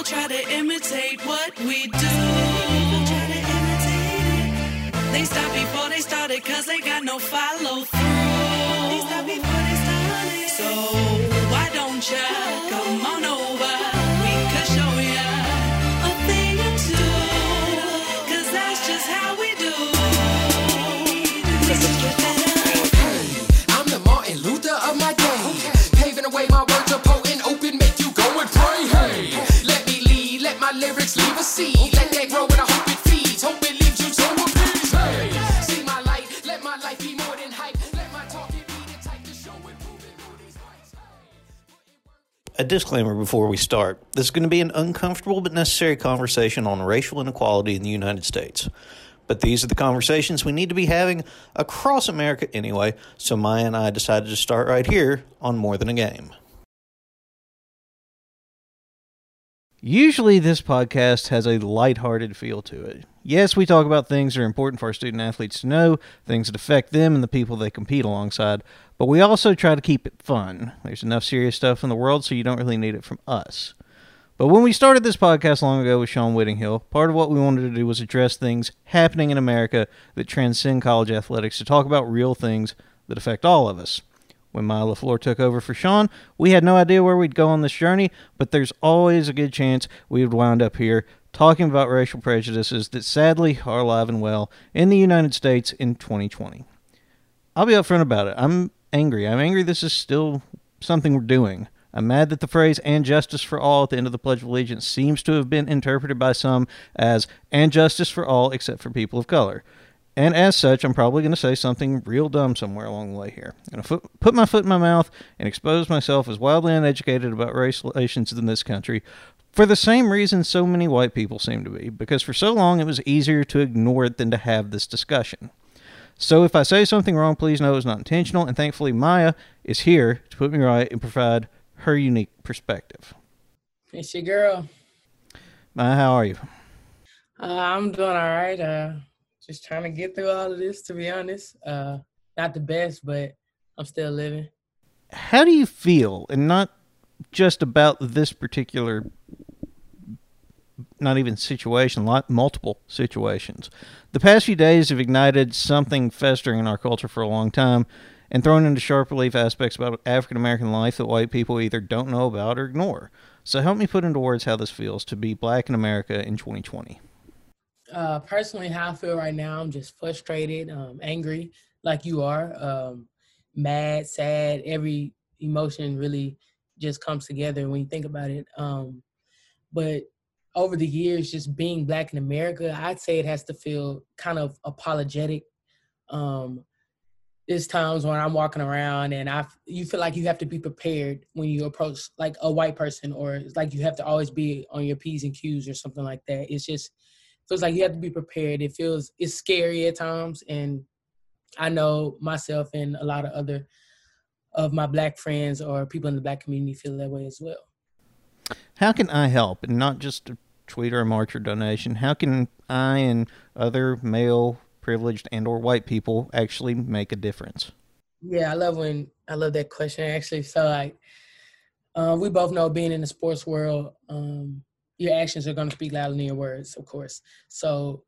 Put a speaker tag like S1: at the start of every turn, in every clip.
S1: people try to imitate what we do. They stop before they started cause they got no follow through.
S2: Disclaimer before we start. This is going to be an uncomfortable but necessary conversation on racial inequality in the United States. But these are the conversations we need to be having across America anyway, so Myah and I decided to start right here on More Than a Game. Usually, this podcast has a lighthearted feel to it. Yes, we talk about things that are important for our student athletes to know, things that affect them and the people they compete alongside, but we also try to keep it fun. There's enough serious stuff in the world, so you don't really need it from us. But when we started this podcast long ago with Sean Whittinghill, part of what we wanted to do was address things happening in America that transcend college athletics to talk about real things that affect all of us. When Myah LeFlore took over for Sean, we had no idea where we'd go on this journey, but there's always a good chance we would wind up here talking about racial prejudices that sadly are alive and well in the United States in 2020. I'll be upfront about it. I'm angry. I'm angry this is still something we're doing. I'm mad that the phrase and justice for all at the end of the Pledge of Allegiance seems to have been interpreted by some as and justice for all except for people of color. And as such, I'm probably going to say something real dumb somewhere along the way here. I'm going to put my foot in my mouth and expose myself as wildly uneducated about race relations in this country for the same reason so many white people seem to be, because for so long it was easier to ignore it than to have this discussion. So if I say something wrong, please know it's not intentional, and thankfully Myah is here to put me right and provide her unique perspective.
S3: It's your girl.
S2: Myah, how are you?
S3: Uh, I'm doing all right. Uh, just trying to get through all of this, to be honest. Uh, not the best, but I'm still living.
S2: How do you feel, and not just about this particular, not even situation, multiple situations. The past few days have ignited something festering in our culture for a long time and thrown into sharp relief aspects about African American life that white people either don't know about or ignore. So help me put into words how this feels to be black in America in 2020.
S3: Uh, personally, how I feel right now, I'm just frustrated, um, angry, like you are, um, mad, sad. Every emotion really just comes together when you think about it. Um, but over the years, just being black in America, I'd say it has to feel kind of apologetic. Um, there's times when I'm walking around and I, you feel like you have to be prepared when you approach like a white person, or it's like you have to always be on your p's and q's or something like that. It's just feels like you have to be prepared. It feels it's scary at times, and I know myself and a lot of other of my black friends or people in the black community feel that way as well.
S2: How can I help, and not just a tweet or a march or donation? How can I and other male, privileged, and or white people actually make a difference?
S3: Yeah, I love when I love that question actually. So like, um, we both know being in the sports world, um, your actions are going to speak louder than your words, of course. So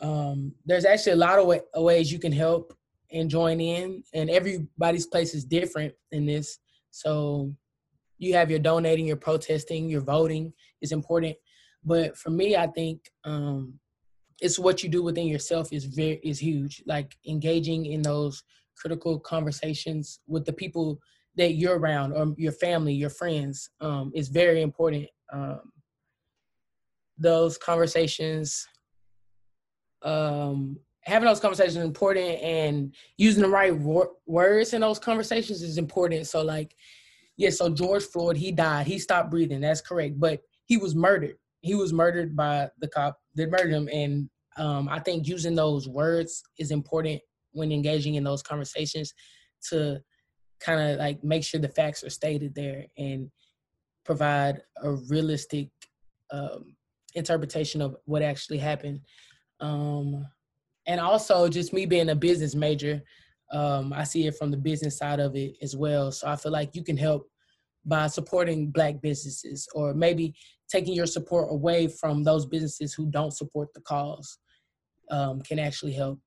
S3: um, there's actually a lot of way, ways you can help and join in, and everybody's place is different in this. So you have your donating, your protesting, your voting is important. But for me, I think um, it's what you do within yourself is very is huge. Like engaging in those critical conversations with the people that you're around or your family, your friends um, is very important. Um, those conversations um having those conversations is important and using the right wor- words in those conversations is important so like yeah so george floyd he died. He stopped breathing. That's correct. But he was murdered. He was murdered by the cop that murdered him. And um, i think using those words is important when engaging in those conversations to kind of like make sure the facts are stated there and provide a realistic um, interpretation of what actually happened. Um, and also just me being a business major, um, I see it from the business side of it as well. So I feel like you can help by supporting black businesses or maybe taking your support away from those businesses who don't support the cause um, can actually help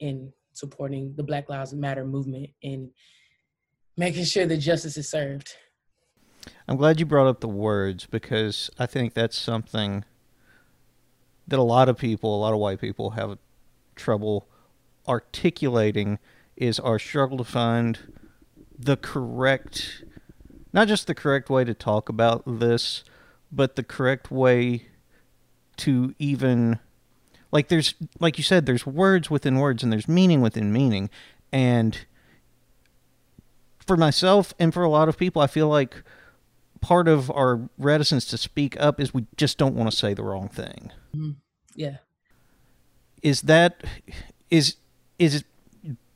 S3: in supporting the Black Lives Matter movement and making sure that justice is served.
S2: I'm glad you brought up the words because I think that's something that a lot of people, a lot of white people have trouble articulating is our struggle to find the correct not just the correct way to talk about this, but the correct way to even like there's like you said there's words within words and there's meaning within meaning and for myself and for a lot of people I feel like part of our reticence to speak up is we just don't want to say the wrong thing. Mm-hmm.
S3: Yeah.
S2: Is that is is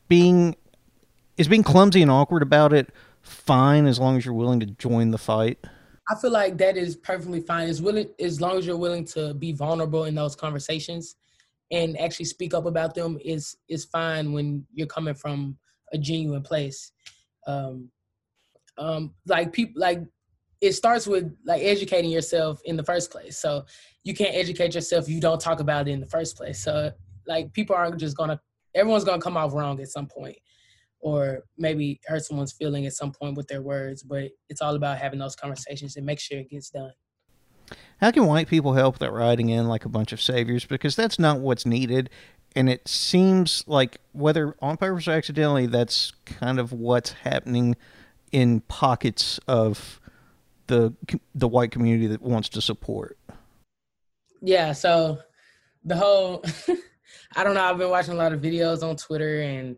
S2: being is being clumsy and awkward about it fine as long as you're willing to join the fight?
S3: I feel like that is perfectly fine. As willing as long as you're willing to be vulnerable in those conversations and actually speak up about them is is fine when you're coming from a genuine place. Um, um, like people like it starts with like educating yourself in the first place. So you can't educate yourself if you don't talk about it in the first place. So like people aren't just gonna everyone's gonna come off wrong at some point or maybe hurt someone's feeling at some point with their words, but it's all about having those conversations and make sure it gets done.
S2: How can white people help without riding in like a bunch of saviors? Because that's not what's needed. And it seems like whether on purpose or accidentally, that's kind of what's happening in pockets of the the white community that wants to support.
S3: Yeah, so the whole I don't know, I've been watching a lot of videos on Twitter and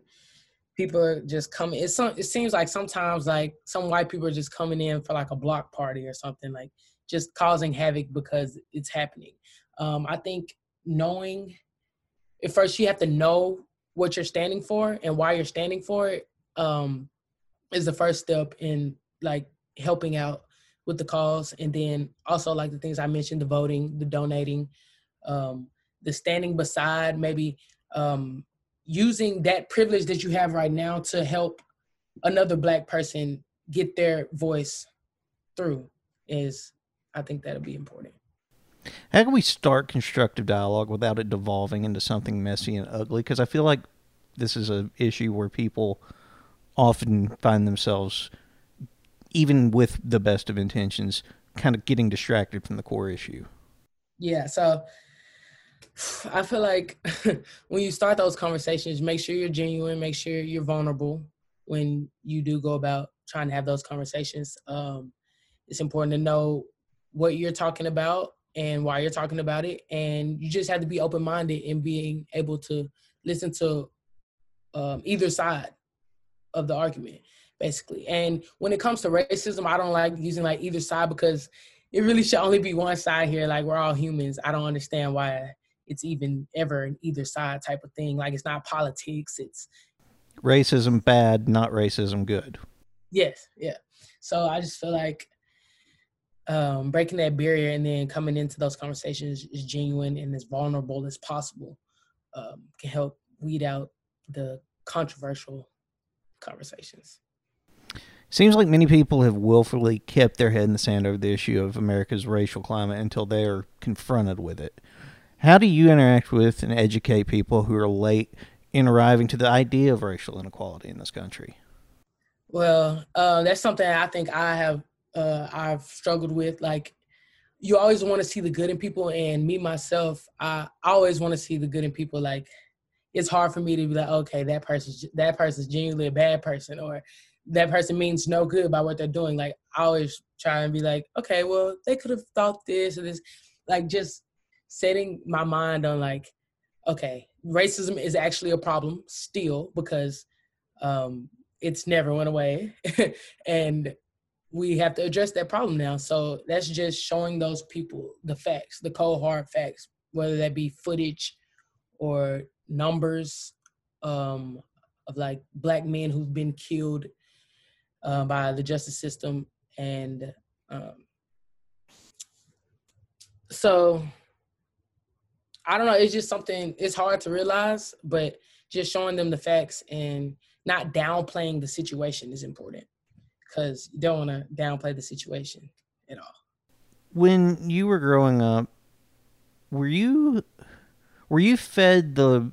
S3: people are just coming it's some it seems like sometimes like some white people are just coming in for like a block party or something like just causing havoc because it's happening. Um, I think knowing at first you have to know what you're standing for and why you're standing for it um, is the first step in like helping out with the cause and then also like the things i mentioned the voting the donating um, the standing beside maybe um, using that privilege that you have right now to help another black person get their voice through is i think that'll be important
S2: how can we start constructive dialogue without it devolving into something messy and ugly because i feel like this is an issue where people often find themselves even with the best of intentions, kind of getting distracted from the core issue.
S3: Yeah. So I feel like when you start those conversations, make sure you're genuine, make sure you're vulnerable when you do go about trying to have those conversations. Um, it's important to know what you're talking about and why you're talking about it. And you just have to be open minded and being able to listen to um, either side of the argument basically. And when it comes to racism, I don't like using like either side because it really should only be one side here. Like we're all humans. I don't understand why it's even ever an either side type of thing. Like it's not politics. It's
S2: racism bad, not racism good.
S3: Yes, yeah. So I just feel like um, breaking that barrier and then coming into those conversations is genuine and as vulnerable as possible um, can help weed out the controversial conversations.
S2: Seems like many people have willfully kept their head in the sand over the issue of America's racial climate until they are confronted with it. How do you interact with and educate people who are late in arriving to the idea of racial inequality in this country?
S3: Well, uh, that's something I think I have uh, I've struggled with. Like, you always want to see the good in people, and me myself, I always want to see the good in people. Like, it's hard for me to be like, okay, that person's that person's genuinely a bad person, or that person means no good by what they're doing. Like I always try and be like, okay, well, they could have thought this or this. Like just setting my mind on like, okay, racism is actually a problem still because um, it's never went away. and we have to address that problem now. So that's just showing those people the facts, the cold hard facts, whether that be footage or numbers um, of like black men who've been killed uh, by the justice system. And um, so I don't know, it's just something, it's hard to realize, but just showing them the facts and not downplaying the situation is important because you don't want to downplay the situation at all.
S2: when you were growing up, were you were you fed the?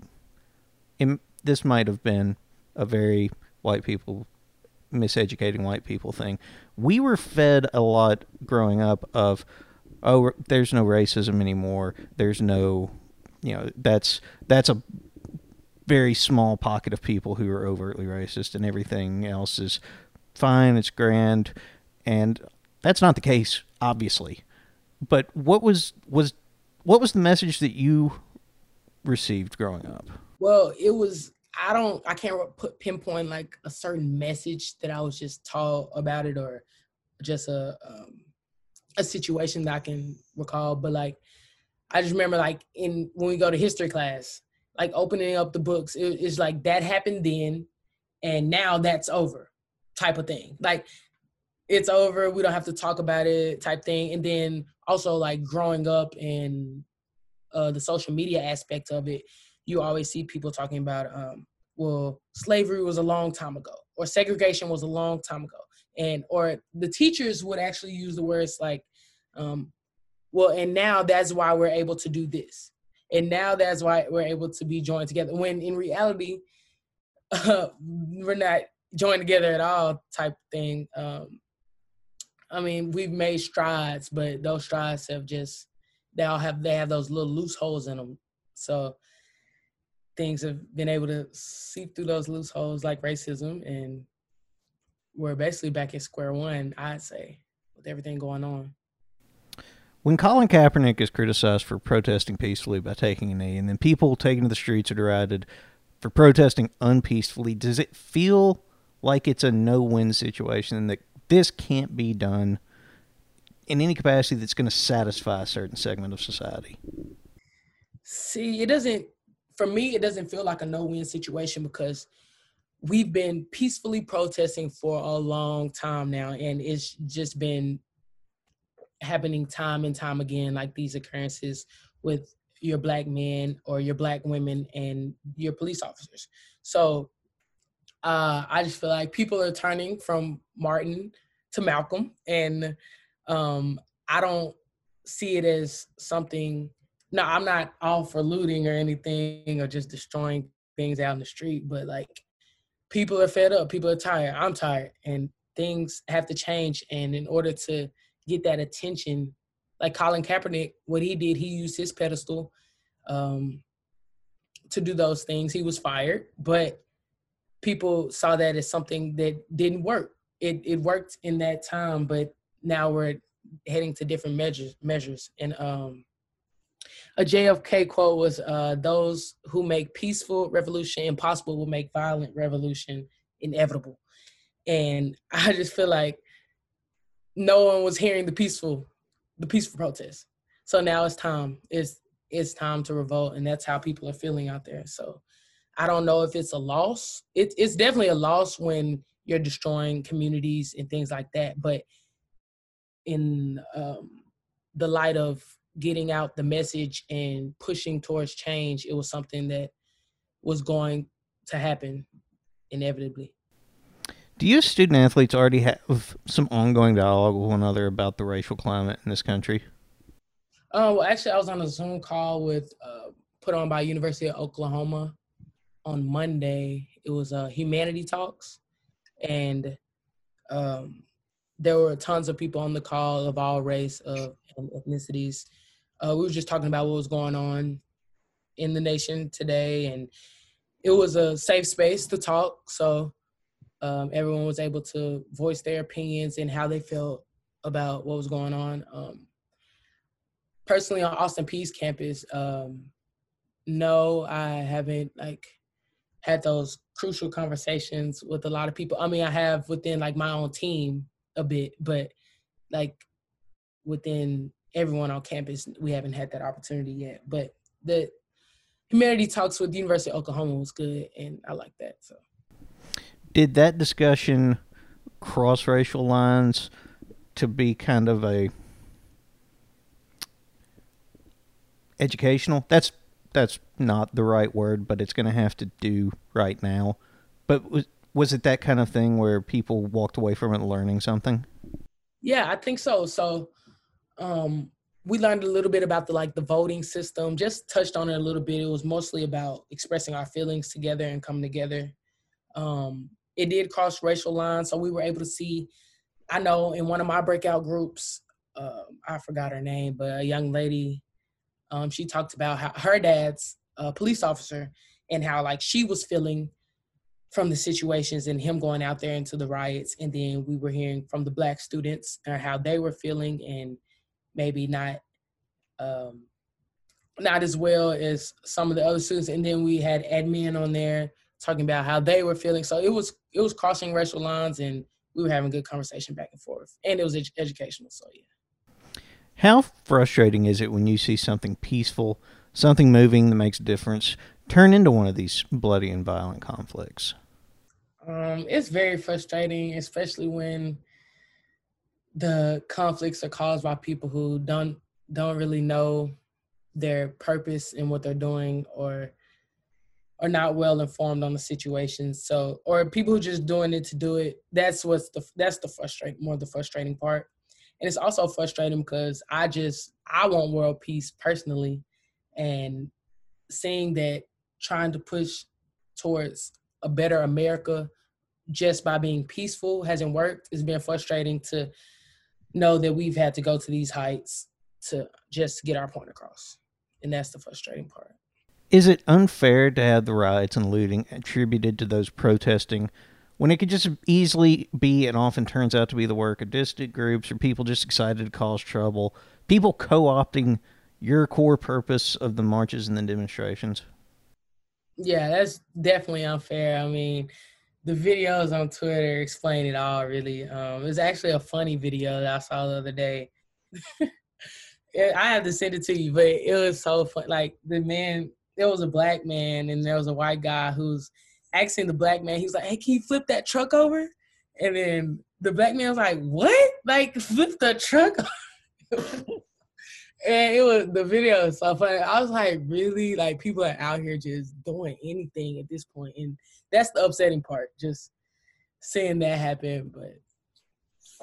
S2: This might have been a very white people miseducating white people thing. We were fed a lot growing up of, oh, there's no racism anymore. There's no, you know, that's that's a very small pocket of people who are overtly racist, and everything else is fine. It's grand, and that's not the case, obviously. But what was was what was the message that you received growing up?
S3: Well, it was. I don't. I can't put pinpoint like a certain message that I was just taught about it, or just a um, a situation that I can recall. But like, I just remember like in when we go to history class, like opening up the books, it, it's like that happened then, and now that's over, type of thing. Like it's over. We don't have to talk about it, type thing. And then also like growing up and uh, the social media aspect of it, you always see people talking about, um, well, slavery was a long time ago, or segregation was a long time ago, and or the teachers would actually use the words like, um, well, and now that's why we're able to do this, and now that's why we're able to be joined together. When in reality, uh, we're not joined together at all, type thing. Um, I mean, we've made strides, but those strides have just they all have they have those little loose holes in them. So things have been able to seep through those loose holes like racism, and we're basically back at square one. I'd say with everything going on.
S2: When Colin Kaepernick is criticized for protesting peacefully by taking a knee, and then people taken to the streets are derided for protesting unpeacefully, does it feel like it's a no-win situation and that this can't be done in any capacity that's going to satisfy a certain segment of society?
S3: See, it doesn't for me it doesn't feel like a no-win situation because we've been peacefully protesting for a long time now and it's just been happening time and time again like these occurrences with your black men or your black women and your police officers. So uh, I just feel like people are turning from Martin to Malcolm, and um, I don't see it as something. No, I'm not all for looting or anything or just destroying things out in the street, but like people are fed up, people are tired. I'm tired, and things have to change. And in order to get that attention, like Colin Kaepernick, what he did, he used his pedestal um, to do those things. He was fired, but people saw that as something that didn't work. It it worked in that time, but now we're heading to different measures measures. And um a JFK quote was uh those who make peaceful revolution impossible will make violent revolution inevitable. And I just feel like no one was hearing the peaceful the peaceful protest. So now it's time. It's it's time to revolt and that's how people are feeling out there. So I don't know if it's a loss. It, it's definitely a loss when you're destroying communities and things like that. But in um, the light of getting out the message and pushing towards change, it was something that was going to happen inevitably.
S2: Do you student athletes already have some ongoing dialogue with one another about the racial climate in this country?
S3: Uh, well, actually, I was on a Zoom call with uh, put on by University of Oklahoma on Monday. It was uh, Humanity Talks, and um, there were tons of people on the call of all race of and ethnicities. Uh, we were just talking about what was going on in the nation today, and it was a safe space to talk. So um, everyone was able to voice their opinions and how they felt about what was going on. Um, personally, on Austin Peay's campus, um, no, I haven't like had those crucial conversations with a lot of people. I mean, I have within like my own team a bit, but like within everyone on campus, we haven't had that opportunity yet. But the humanity talks with the University of Oklahoma was good, and I like that. So,
S2: did that discussion cross racial lines to be kind of a educational? That's that's not the right word, but it's going to have to do right now. But was was it that kind of thing where people walked away from it learning something?
S3: Yeah, I think so. So, um, we learned a little bit about the like the voting system. Just touched on it a little bit. It was mostly about expressing our feelings together and coming together. Um, it did cross racial lines, so we were able to see. I know in one of my breakout groups, uh, I forgot her name, but a young lady, um, she talked about how her dad's a police officer and how like she was feeling from the situations and him going out there into the riots and then we were hearing from the black students and how they were feeling and maybe not um not as well as some of the other students. And then we had admin on there talking about how they were feeling. So it was it was crossing racial lines and we were having good conversation back and forth. And it was ed- educational so yeah.
S2: How frustrating is it when you see something peaceful, something moving that makes a difference, turn into one of these bloody and violent conflicts?
S3: Um, it's very frustrating, especially when the conflicts are caused by people who don't don't really know their purpose and what they're doing or are not well informed on the situation. So or people who just doing it to do it. That's what's the that's the frustrating more the frustrating part. And it's also frustrating because I just I want world peace personally and seeing that trying to push towards a better America just by being peaceful hasn't worked. It's been frustrating to know that we've had to go to these heights to just get our point across. And that's the frustrating part.
S2: Is it unfair to have the riots and looting attributed to those protesting when it could just easily be and often turns out to be the work of distant groups or people just excited to cause trouble, people co opting your core purpose of the marches and the demonstrations?
S3: Yeah, that's definitely unfair. I mean, the videos on Twitter explain it all really. Um, it was actually a funny video that I saw the other day. I have to send it to you, but it was so fun. Like the man, there was a black man and there was a white guy who's asking the black man, he's like, Hey, can you flip that truck over? And then the black man was like, What? Like flip the truck? and it was the video was so funny. I was like, really? Like people are out here just doing anything at this point. And that's the upsetting part, just seeing that happen. But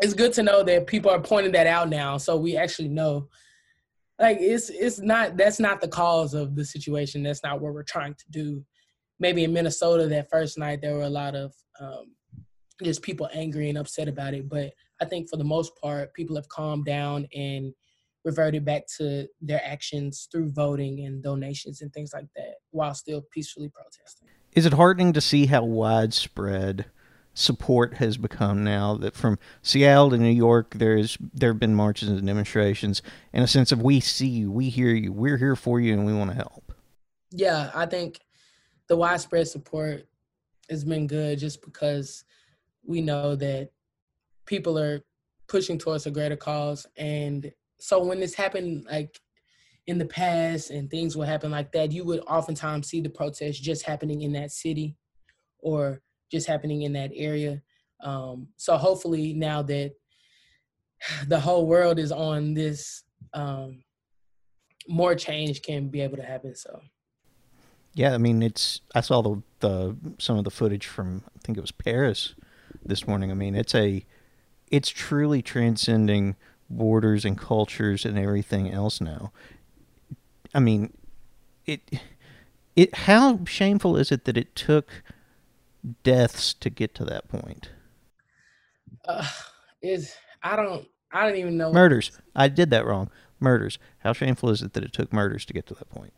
S3: it's good to know that people are pointing that out now. So we actually know like it's it's not that's not the cause of the situation. That's not what we're trying to do. Maybe in Minnesota that first night there were a lot of um, just people angry and upset about it. But I think for the most part, people have calmed down and reverted back to their actions through voting and donations and things like that, while still peacefully protesting.
S2: Is it heartening to see how widespread support has become now that from Seattle to New York there's there have been marches and demonstrations in a sense of we see you, we hear you, we're here for you and we want to help.
S3: Yeah, I think the widespread support has been good just because we know that people are pushing towards a greater cause and so when this happened like in the past and things would happen like that you would oftentimes see the protests just happening in that city or just happening in that area um, so hopefully now that the whole world is on this um, more change can be able to happen so
S2: Yeah, I mean it's I saw the the some of the footage from I think it was Paris this morning. I mean, it's a it's truly transcending borders and cultures and everything else now. I mean, it it how shameful is it that it took deaths to get to that point?
S3: uh, is I don't I don't even know
S2: Murders. I did that wrong. Murders. How shameful is it that it took murders to get to that point?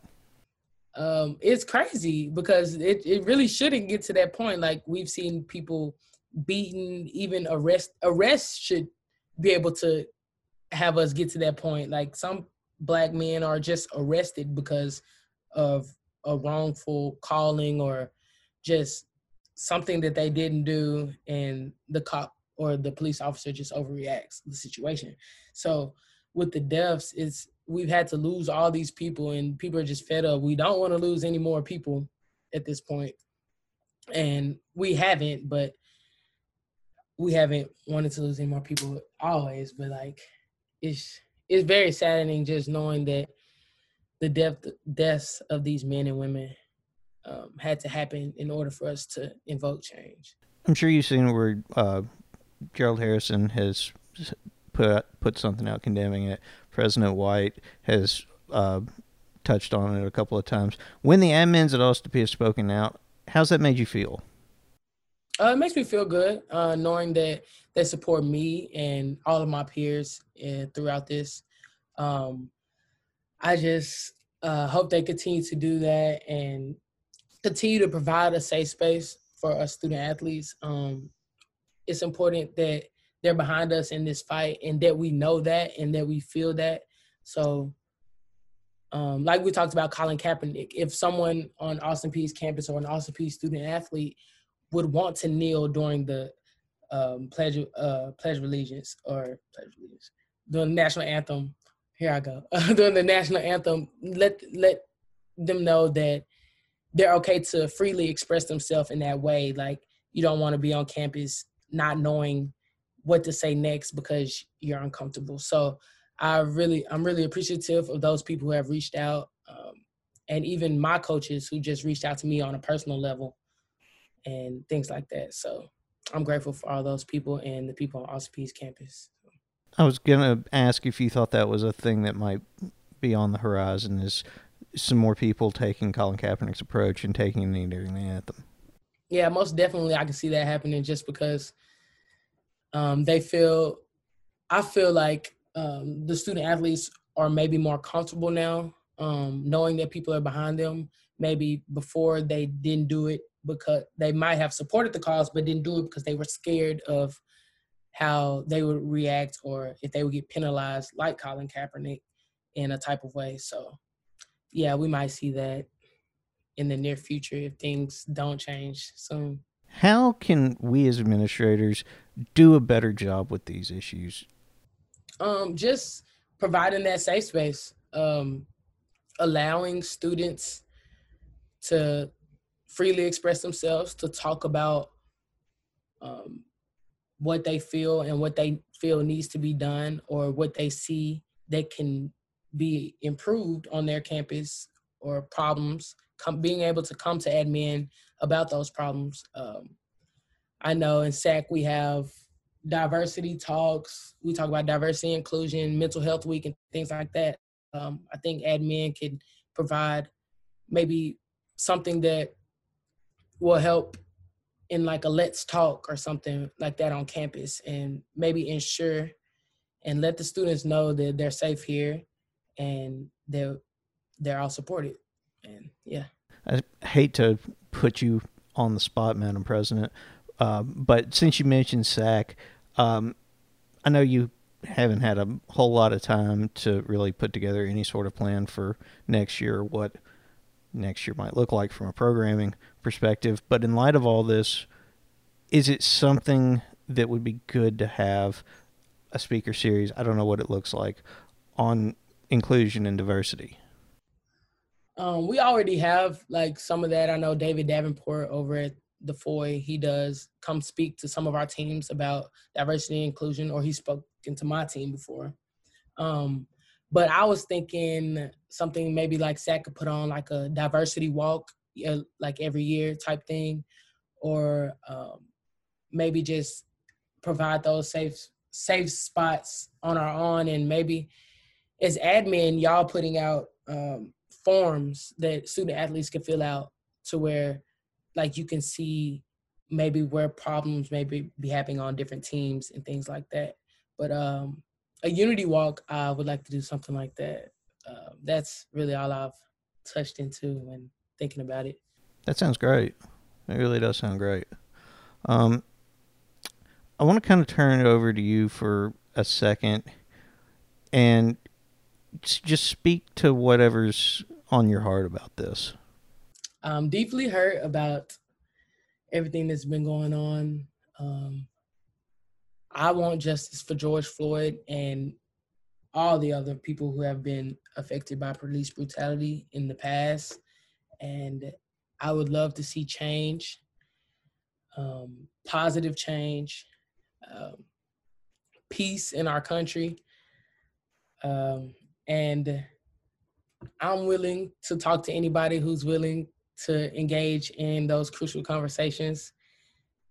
S3: um, it's crazy because it, it really shouldn't get to that point. Like we've seen people beaten, even arrest arrests should be able to have us get to that point. Like some black men are just arrested because of a wrongful calling or just something that they didn't do and the cop or the police officer just overreacts the situation. So with the deaths, it's we've had to lose all these people and people are just fed up. We don't want to lose any more people at this. And we haven't, but we haven't wanted to lose any more people always, but like it's it's very saddening just knowing that the death deaths of these men and women um, had to happen in order for us to invoke change.
S2: I'm sure you've seen where uh, Gerald Harrison has put put something out condemning it President White has uh, touched on it a couple of times. When the admins at OSTP have spoken out, how's that made you feel?
S3: Uh, it makes me feel good uh, knowing that they support me and all of my peers uh, throughout this. Um, I just uh, hope they continue to do that and continue to provide a safe space for us student athletes. Um, it's important that they're behind us in this fight and that we know that and that we feel that. So, um, like we talked about Colin Kaepernick, if someone on Austin Peay's campus or an Austin Peay student athlete would want to kneel during the um, pledge uh, pledge of allegiance or pledge of allegiance during the national anthem. Here I go during the national anthem. Let let them know that they're okay to freely express themselves in that way. Like you don't want to be on campus not knowing what to say next because you're uncomfortable. So I really, I'm really appreciative of those people who have reached out, um, and even my coaches who just reached out to me on a personal level, and things like that. So I'm grateful for all those people and the people on Austin Peay's campus.
S2: I was gonna ask if you thought that was a thing that might be on the horizon. Is some more people taking Colin Kaepernick's approach and taking a knee during the anthem?
S3: Yeah, most definitely, I can see that happening just because um, they feel. I feel like um, the student athletes are maybe more comfortable now, um, knowing that people are behind them. Maybe before they didn't do it because they might have supported the cause, but didn't do it because they were scared of how they would react or if they would get penalized, like Colin Kaepernick, in a type of way. So, yeah, we might see that in the near future if things don't change soon.
S2: How can we as administrators do a better job with these issues?
S3: Um, just providing that safe space, um, allowing students to freely express themselves, to talk about um, what they feel and what they feel needs to be done or what they see that can be improved on their campus or problems being able to come to admin about those problems. Um, i know in SAAC we have diversity talks. We talk about diversity inclusion mental health week and things like that. Um, i think admin can provide maybe something that will help in like a let's talk or something like that on campus and maybe ensure and let the students know that they're safe here and they're they're all supported. And yeah.
S2: I hate to put you on the spot madam president uh, but since you mentioned SAAC um, i know you haven't had a whole lot of time to really put together any sort of plan for next year what next year might look like from a programming perspective. But in light of all this, is it something that would be good to have a speaker series? I don't know what it looks like on inclusion and diversity.
S3: Um, we already have like some of that. I know David Davenport over at the Foy, he does come speak to some of our teams about diversity and inclusion, or he's spoken to my team before. Um, but I was thinking something maybe like SAAC could put on like a diversity walk, uh, like every year type thing, or um, maybe just provide those safe safe spots on our own, and maybe as admin, y'all putting out um, forms that student athletes can fill out to where like you can see maybe where problems maybe be happening on different teams and things like that. But um, a unity walk, I would like to do something like that. Uh, that's really all I've touched into when thinking about it.
S2: That sounds great. It really does sound great. Um, I want to kind of turn it over to you for a second and just speak to whatever's on your heart about this.
S3: I'm deeply hurt about everything that's been going on. Um, I want justice for George Floyd and all the other people who have been affected by police brutality in the past. And I would love to see change, um, positive change, um, peace in our country. Um, and I'm willing to talk to anybody who's willing to engage in those crucial conversations.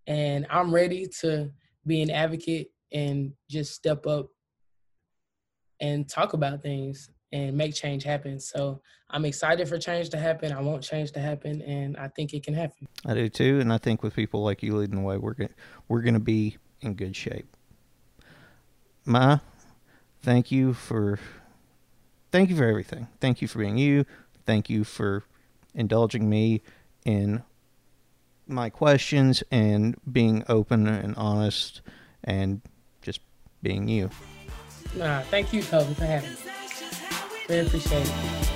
S3: And I'm ready to be an advocate and just step up and talk about things and make change happen. So I'm excited for change to happen. I want change to happen, and I think it can happen.
S2: I do too, and I think with people like you leading the way, we're going we're going to be in good shape. Ma, thank you for thank you for everything. Thank you for being you. Thank you for indulging me in my questions and being open and honest and just being you.
S3: Nah, thank you, Toby, for having me. Really appreciate it.